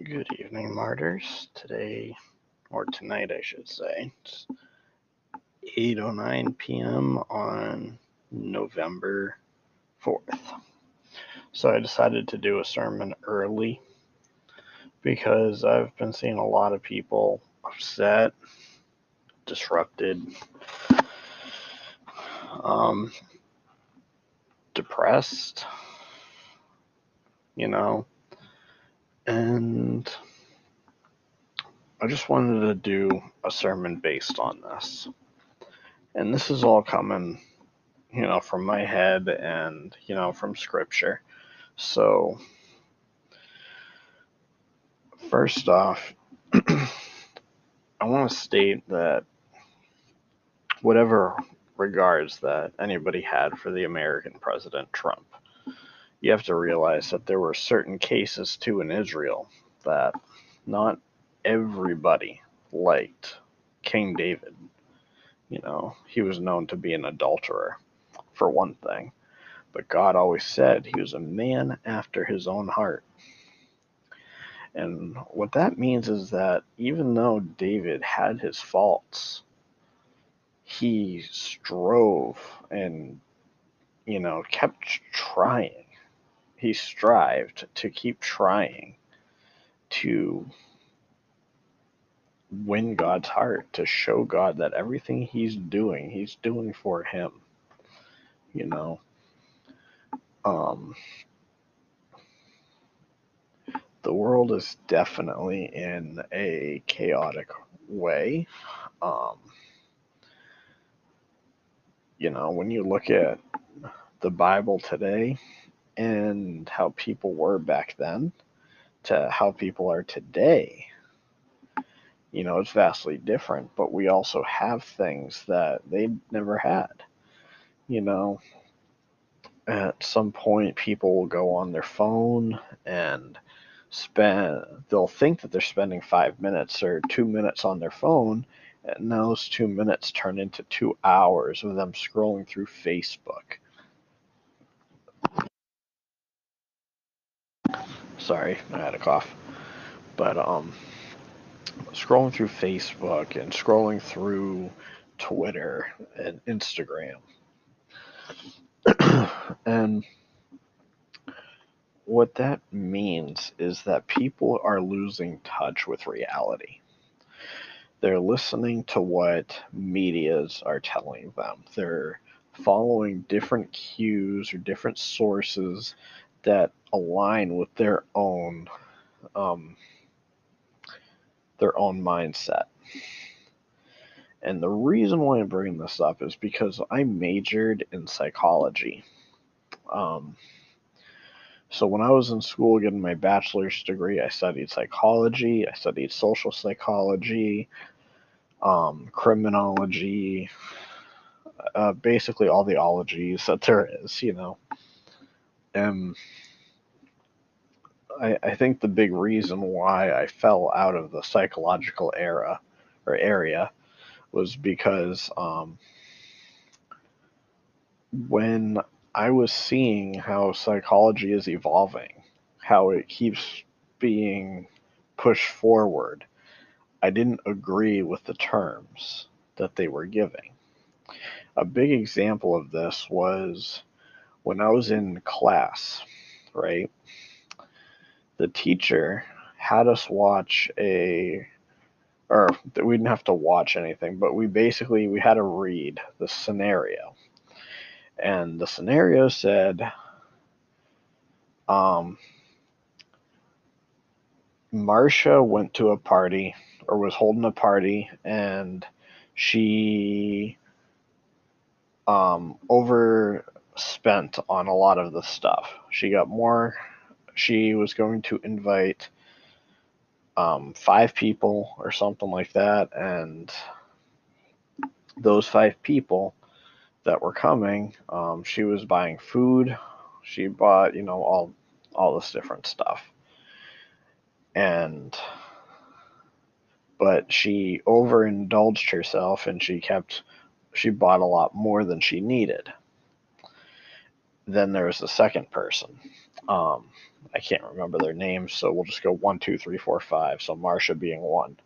Good evening, martyrs. Today, or tonight, I should say, it's 8:09 p.m. on November 4th. So I decided to do a sermon early because I've been seeing a lot of people upset, disrupted, um, depressed, you know, and I just wanted to do a sermon based on this. And this is all coming, you know, from my head and, you know, from scripture. So, first off, I want to state that whatever regards that anybody had for the American president Trump, you have to realize that there were certain cases too in Israel that not everybody liked King David. You know, he was known to be an adulterer, for one thing. But God always said he was a man after his own heart. And what that means is that even though David had his faults, he strove and, you know, kept trying he strived to keep trying to win God's heart, to show God that everything he's doing, he's doing for him. You know, um, the world is definitely in a chaotic way. Um, you know, when you look at the Bible today, and how people were back then to how people are today, you know, it's vastly different, but we also have things that they never had. You know, at some point, people will go on their phone and spend, they'll think that they're spending five minutes or two minutes on their phone, and those two minutes turn into two hours of them scrolling through Facebook Sorry, I had a cough. But um, scrolling through Facebook and scrolling through Twitter and Instagram. and what that means is that people are losing touch with reality. They're listening to what medias are telling them. They're following different cues or different sources that align with their own um, their own mindset. And the reason why I'm bringing this up is because I majored in psychology. Um, so when I was in school getting my bachelor's degree, I studied psychology, I studied social psychology, um, criminology, uh, basically all the ologies that there is, you know. And I, I think the big reason why I fell out of the psychological era or area was because um, when I was seeing how psychology is evolving, how it keeps being pushed forward, I didn't agree with the terms that they were giving. A big example of this was when I was in class, right? the teacher had us watch a or we didn't have to watch anything, but we basically we had to read the scenario. And the scenario said um Marcia went to a party or was holding a party and she um overspent on a lot of the stuff. She got more she was going to invite um, five people or something like that, and those five people that were coming, um, she was buying food. She bought, you know, all all this different stuff, and but she overindulged herself, and she kept she bought a lot more than she needed. Then there was the second person. Um, I can't remember their names, so we'll just go one, two, three, four, five. So Marsha being one.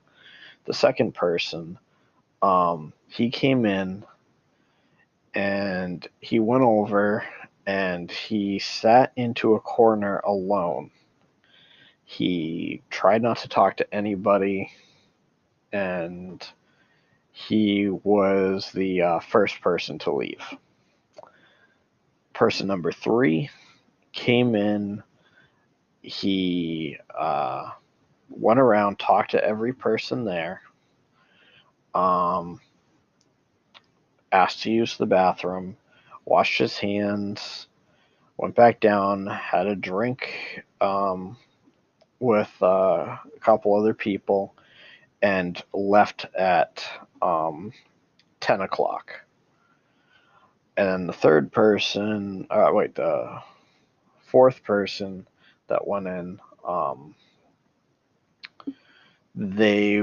The second person, um, he came in and he went over and he sat into a corner alone. He tried not to talk to anybody and he was the uh, first person to leave. Person number three came in. He uh, went around, talked to every person there, um, asked to use the bathroom, washed his hands, went back down, had a drink um, with uh, a couple other people, and left at um, 10 o'clock. And then the third person, uh, wait, the fourth person that went in, um, they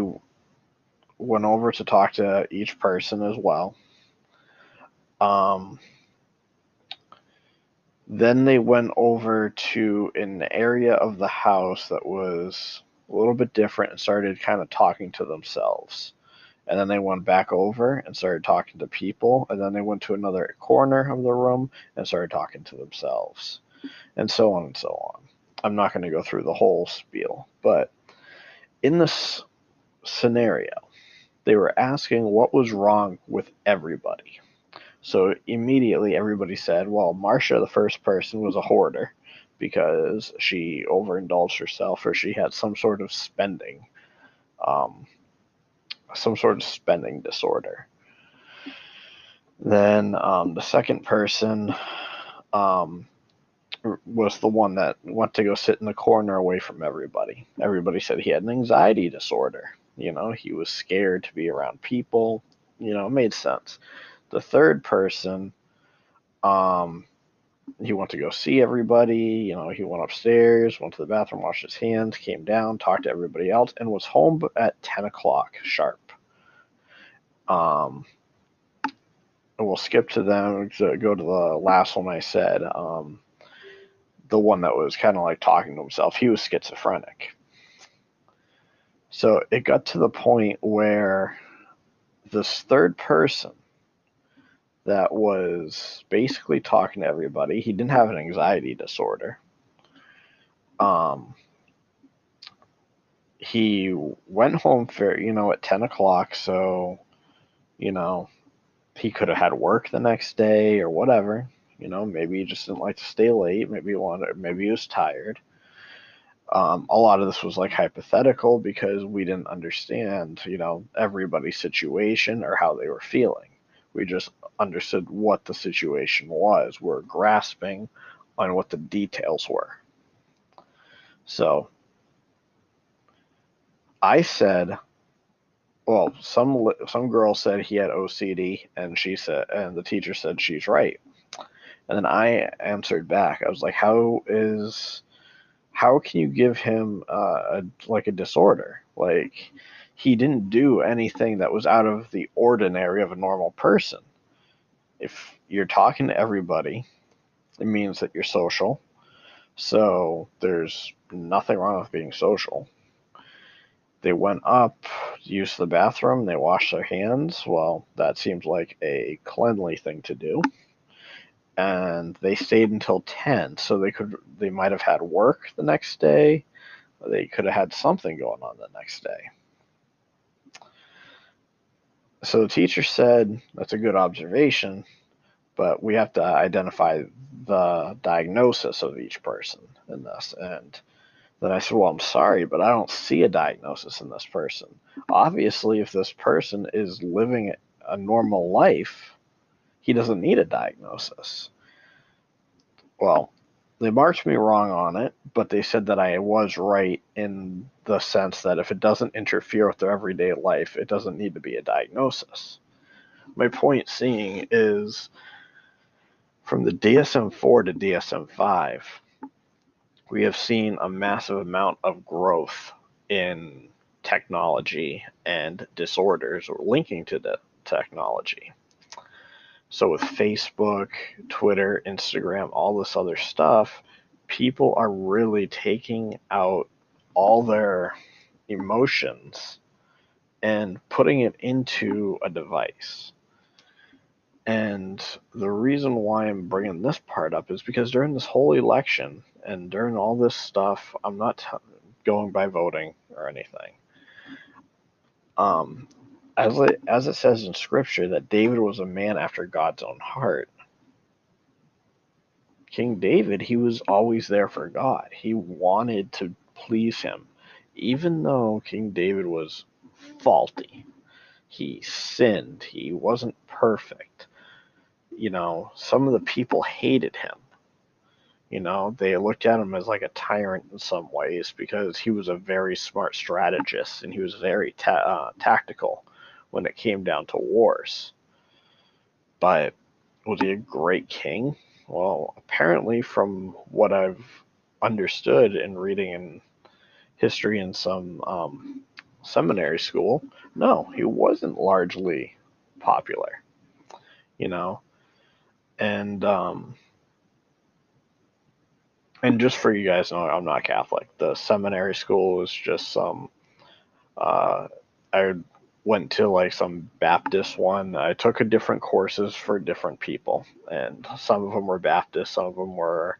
went over to talk to each person as well. Um, then they went over to an area of the house that was a little bit different and started kind of talking to themselves. And then they went back over and started talking to people. And then they went to another corner of the room and started talking to themselves. And so on and so on. I'm not going to go through the whole spiel. But in this scenario, they were asking what was wrong with everybody. So immediately everybody said, well, marcia the first person, was a hoarder because she overindulged herself or she had some sort of spending, um, some sort of spending disorder. Then um, the second person um, was the one that went to go sit in the corner away from everybody. Everybody said he had an anxiety disorder. You know, he was scared to be around people. You know, it made sense. The third person, um, he went to go see everybody. You know, he went upstairs, went to the bathroom, washed his hands, came down, talked to everybody else, and was home at 10 o'clock sharp. Um, we'll skip to them to go to the last one I said. Um, the one that was kind of like talking to himself. He was schizophrenic. So it got to the point where this third person that was basically talking to everybody. He didn't have an anxiety disorder. Um, he went home for you know at 10 o'clock so you know he could have had work the next day or whatever you know maybe he just didn't like to stay late maybe he wanted maybe he was tired um, a lot of this was like hypothetical because we didn't understand you know everybody's situation or how they were feeling we just understood what the situation was. We're grasping on what the details were. So I said, well, some some girl said he had OCD, and she said, and the teacher said she's right. And then I answered back. I was like, how is, how can you give him uh, a, like a disorder? Like he didn't do anything that was out of the ordinary of a normal person. If you're talking to everybody, it means that you're social. So there's nothing wrong with being social. They went up, used the bathroom, they washed their hands. Well, that seems like a cleanly thing to do. And they stayed until 10, so they could they might have had work the next day. They could have had something going on the next day. So the teacher said that's a good observation, but we have to identify the diagnosis of each person in this. And then I said, Well, I'm sorry, but I don't see a diagnosis in this person. Obviously, if this person is living a normal life, he doesn't need a diagnosis. Well, they marked me wrong on it, but they said that I was right in the sense that if it doesn't interfere with their everyday life, it doesn't need to be a diagnosis. My point seeing is from the DSM 4 to DSM 5, we have seen a massive amount of growth in technology and disorders or linking to the technology. So with Facebook, Twitter, Instagram, all this other stuff, people are really taking out all their emotions and putting it into a device. And the reason why I'm bringing this part up is because during this whole election and during all this stuff, I'm not t- going by voting or anything. Um, as it, as it says in scripture that David was a man after God's own heart. King David, he was always there for God. He wanted to please him. Even though King David was faulty, he sinned, he wasn't perfect. You know, some of the people hated him. You know, they looked at him as like a tyrant in some ways because he was a very smart strategist and he was very ta- uh, tactical when it came down to wars. But was he a great king? Well, apparently, from what I've understood in reading in history in some um, seminary school, no, he wasn't largely popular. You know, and um, and just for you guys know, I'm not Catholic. The seminary school was just some. Uh, I went to like some Baptist one. I took a different courses for different people, and some of them were Baptist, some of them were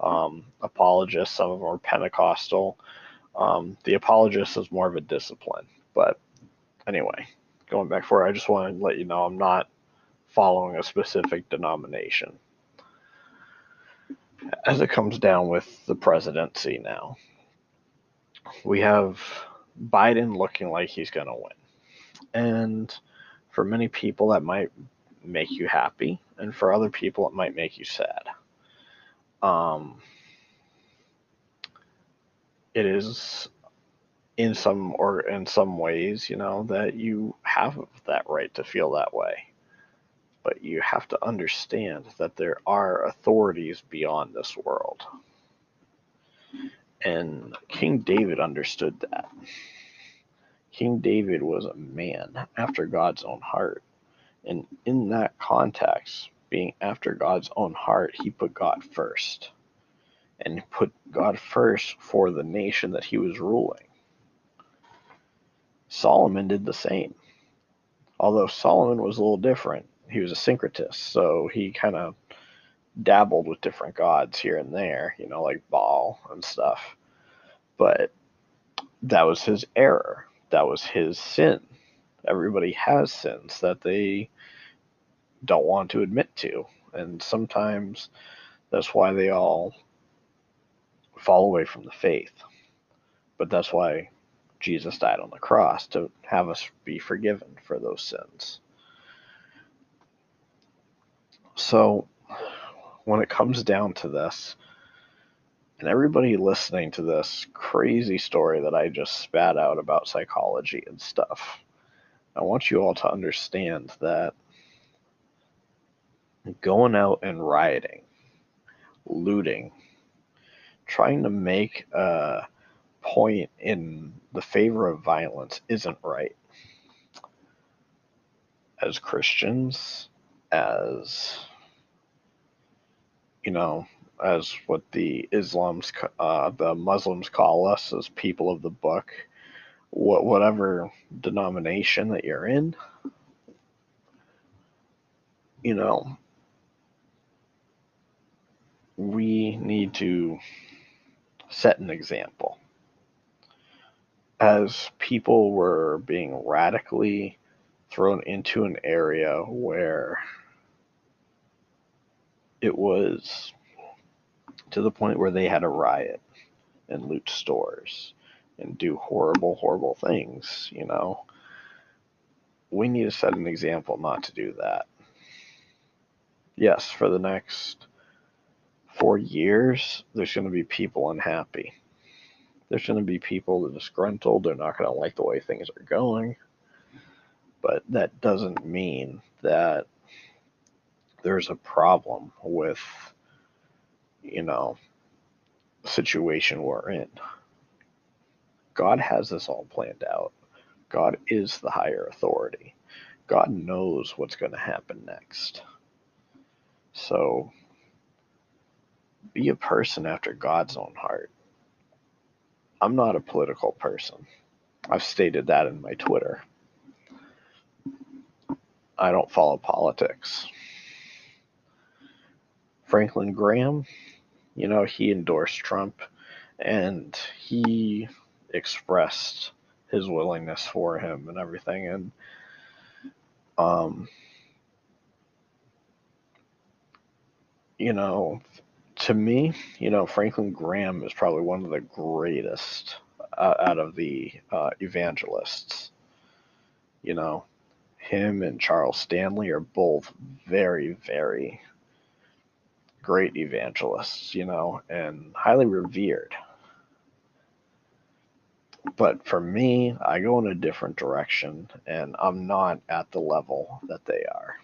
um, apologists, some of them were Pentecostal. Um, the apologist is more of a discipline, but anyway, going back for I just want to let you know I'm not following a specific denomination as it comes down with the presidency now, we have Biden looking like he's going to win. And for many people, that might make you happy, and for other people, it might make you sad. Um, it is in some or in some ways, you know, that you have that right to feel that way but you have to understand that there are authorities beyond this world. And King David understood that. King David was a man after God's own heart. And in that context, being after God's own heart, he put God first. And put God first for the nation that he was ruling. Solomon did the same. Although Solomon was a little different, he was a syncretist, so he kind of dabbled with different gods here and there, you know, like Baal and stuff. But that was his error. That was his sin. Everybody has sins that they don't want to admit to. And sometimes that's why they all fall away from the faith. But that's why Jesus died on the cross to have us be forgiven for those sins. So, when it comes down to this, and everybody listening to this crazy story that I just spat out about psychology and stuff, I want you all to understand that going out and rioting, looting, trying to make a point in the favor of violence isn't right. As Christians, as you know, as what the Islam's, uh, the Muslims call us as people of the book, what whatever denomination that you're in, you know, we need to set an example. As people were being radically thrown into an area where it was to the point where they had a riot and loot stores and do horrible, horrible things, you know. We need to set an example not to do that. Yes, for the next four years, there's going to be people unhappy. There's going to be people that are disgruntled. They're not going to like the way things are going. But that doesn't mean that there's a problem with, you know, the situation we're in. God has this all planned out. God is the higher authority. God knows what's going to happen next. So be a person after God's own heart. I'm not a political person. I've stated that in my Twitter. I don't follow politics. Franklin Graham, you know, he endorsed Trump and he expressed his willingness for him and everything. And, um, you know, to me, you know, Franklin Graham is probably one of the greatest uh, out of the uh, evangelists. You know, him and Charles Stanley are both very, very great evangelists, you know, and highly revered. But for me, I go in a different direction and I'm not at the level that they are.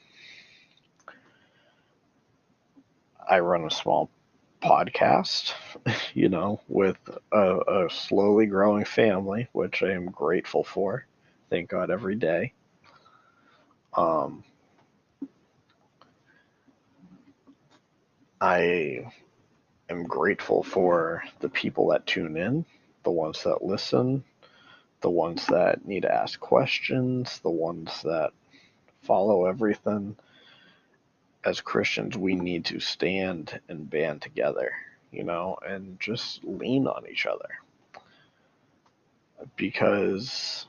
I run a small podcast, you know, with a, a, slowly growing family, which I am grateful for. Thank God every day. Um, I am grateful for the people that tune in, the ones that listen, the ones that need to ask questions, the ones that follow everything as Christians, we need to stand and band together, you know, and just lean on each other. Because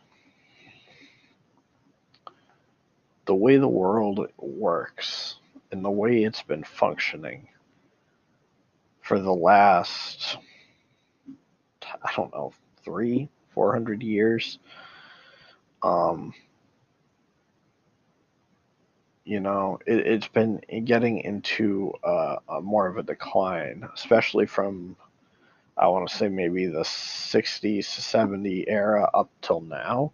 the way the world works and the way it's been functioning for the last, I don't know, three, four hundred years, um, you know, it, has been getting into a more of a decline, especially from, I want to say maybe the 60s to 70 era up till now.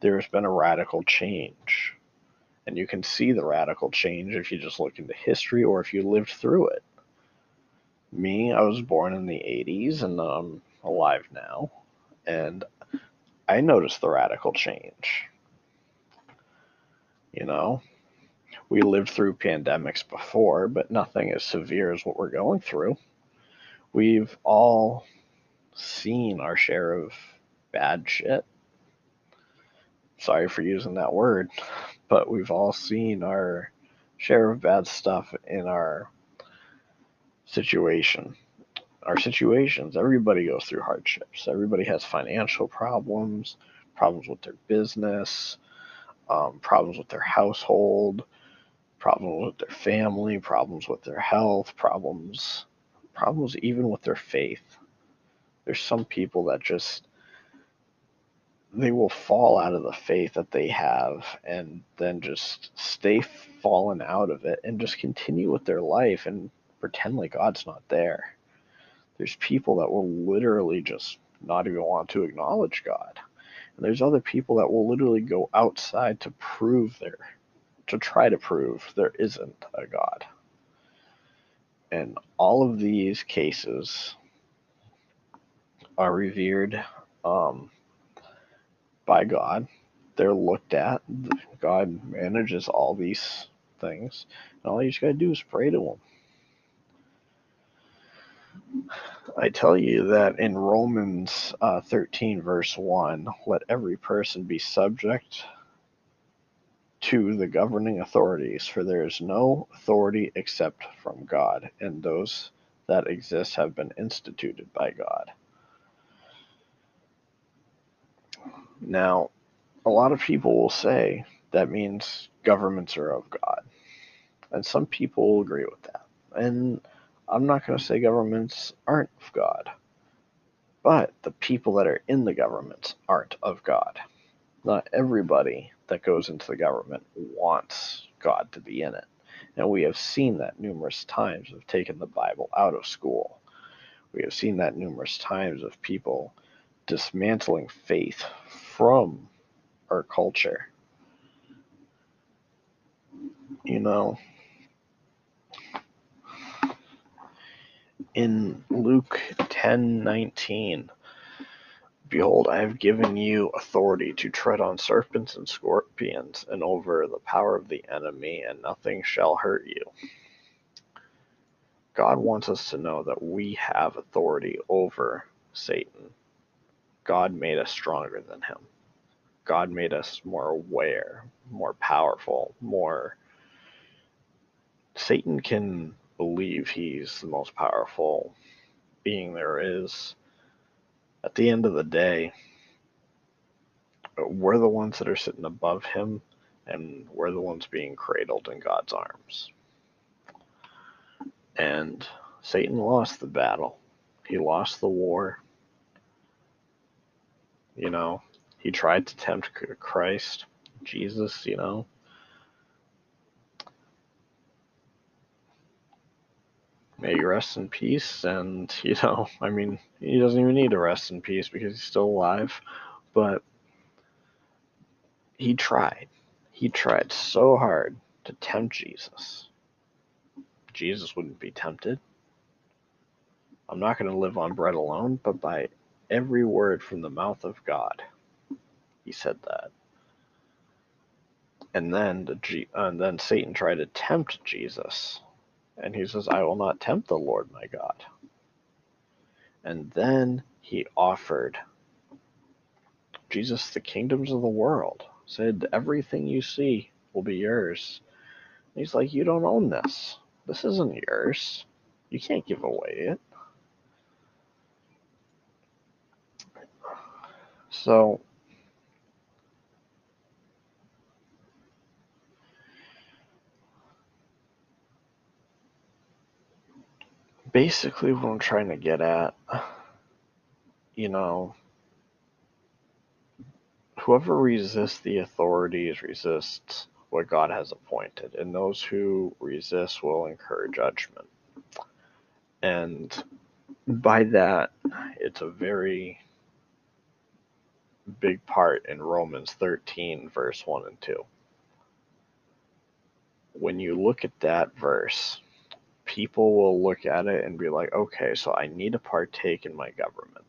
There's been a radical change. And you can see the radical change if you just look into history or if you lived through it. Me, I was born in the 80s and I'm alive now. And I noticed the radical change. You know, we lived through pandemics before, but nothing as severe as what we're going through. We've all seen our share of bad shit. Sorry for using that word, but we've all seen our share of bad stuff in our situation. Our situations, everybody goes through hardships. Everybody has financial problems, problems with their business, um, problems with their household, problems with their family, problems with their health, problems problems even with their faith. There's some people that just they will fall out of the faith that they have and then just stay fallen out of it and just continue with their life and pretend like God's not there. There's people that will literally just not even want to acknowledge God. And there's other people that will literally go outside to prove there, to try to prove there isn't a God. And all of these cases are revered um, by God. They're looked at. God manages all these things. And all you just got to do is pray to Him. I tell you that in Romans uh, 13, verse 1, let every person be subject to the governing authorities, for there is no authority except from God, and those that exist have been instituted by God. Now, a lot of people will say that means governments are of God. And some people will agree with that. And I'm not going to say governments aren't of God. But the people that are in the governments aren't of God. Not everybody that goes into the government wants God to be in it. And we have seen that numerous times of taking the Bible out of school. We have seen that numerous times of people dismantling faith from our culture. You know, in Luke 10:19 Behold, I have given you authority to tread on serpents and scorpions and over the power of the enemy, and nothing shall hurt you. God wants us to know that we have authority over Satan. God made us stronger than him. God made us more aware, more powerful, more. Satan can believe he's the most powerful being there is. At the end of the day, we're the ones that are sitting above him, and we're the ones being cradled in God's arms. And Satan lost the battle, he lost the war. You know, he tried to tempt Christ, Jesus, you know. May you rest in peace. And, you know, I mean, he doesn't even need to rest in peace because he's still alive. But he tried. He tried so hard to tempt Jesus. Jesus wouldn't be tempted. I'm not going to live on bread alone, but by every word from the mouth of God. He said that. And then the G- and then Satan tried to tempt Jesus. And he says, I will not tempt the Lord my God. And then he offered Jesus the kingdoms of the world. Said, Everything you see will be yours. And he's like, You don't own this. This isn't yours. You can't give away it. So basically what I'm trying to get at, you know, whoever resists the authorities resists what God has appointed, and those who resist will incur judgment. And by that, it's a very big part in Romans 13, verse 1 and 2. When you look at that verse, people will look at it and be like, okay, so I need to partake in my government.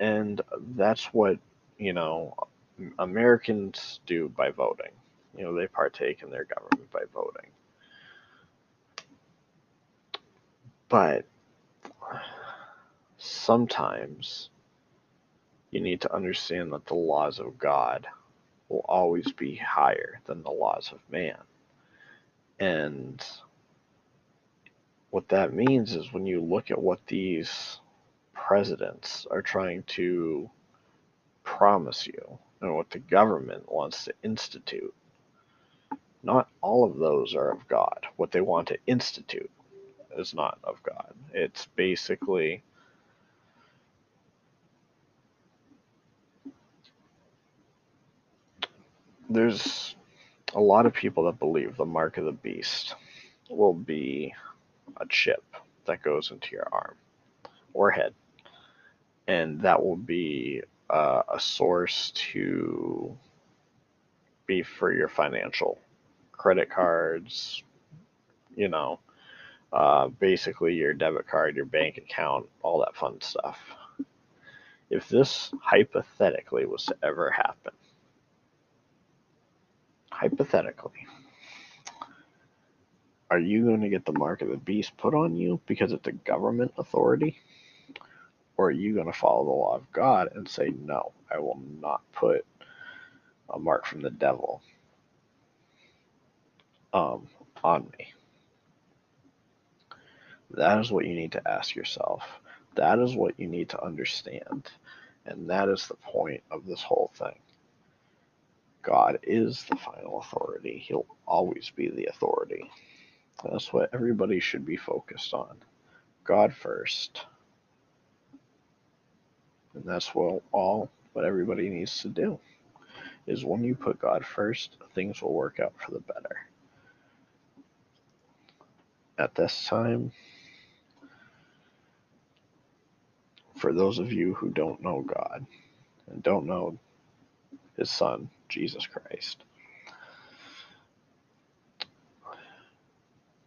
And that's what, you know, Americans do by voting. You know, they partake in their government by voting. But sometimes you need to understand that the laws of God will always be higher than the laws of man. And what that means is when you look at what these presidents are trying to promise you and what the government wants to institute, not all of those are of God. What they want to institute is not of God. It's basically there's a lot of people that believe the mark of the beast will be a chip that goes into your arm or head, and that will be uh, a source to be for your financial credit cards, you know, uh, basically your debit card, your bank account, all that fun stuff. If this hypothetically was to ever happen, hypothetically, are you going to get the mark of the beast put on you because it's a government authority? Or are you going to follow the law of God and say, no, I will not put a mark from the devil um, on me? That is what you need to ask yourself. That is what you need to understand. And that is the point of this whole thing. God is the final authority. He'll always be the authority. That's what everybody should be focused on. God first. And that's what all what everybody needs to do. Is when you put God first, things will work out for the better. At this time, for those of you who don't know God and don't know his son, Jesus Christ,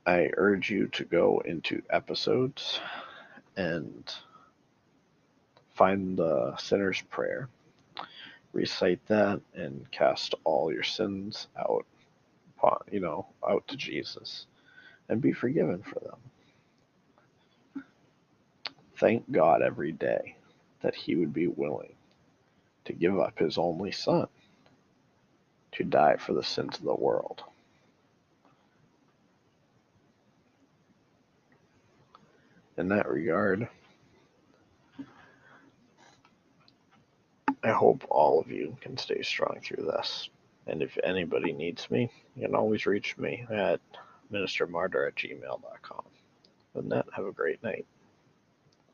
I urge you to go into episodes and find the sinner's prayer, recite that, and cast all your sins out, upon, you know, out to Jesus, and be forgiven for them. Thank God every day that He would be willing to give up His only Son to die for the sins of the world. In that regard, I hope all of you can stay strong through this. And if anybody needs me, you can always reach me at ministermartyr at gmail.com. And that, have a great night.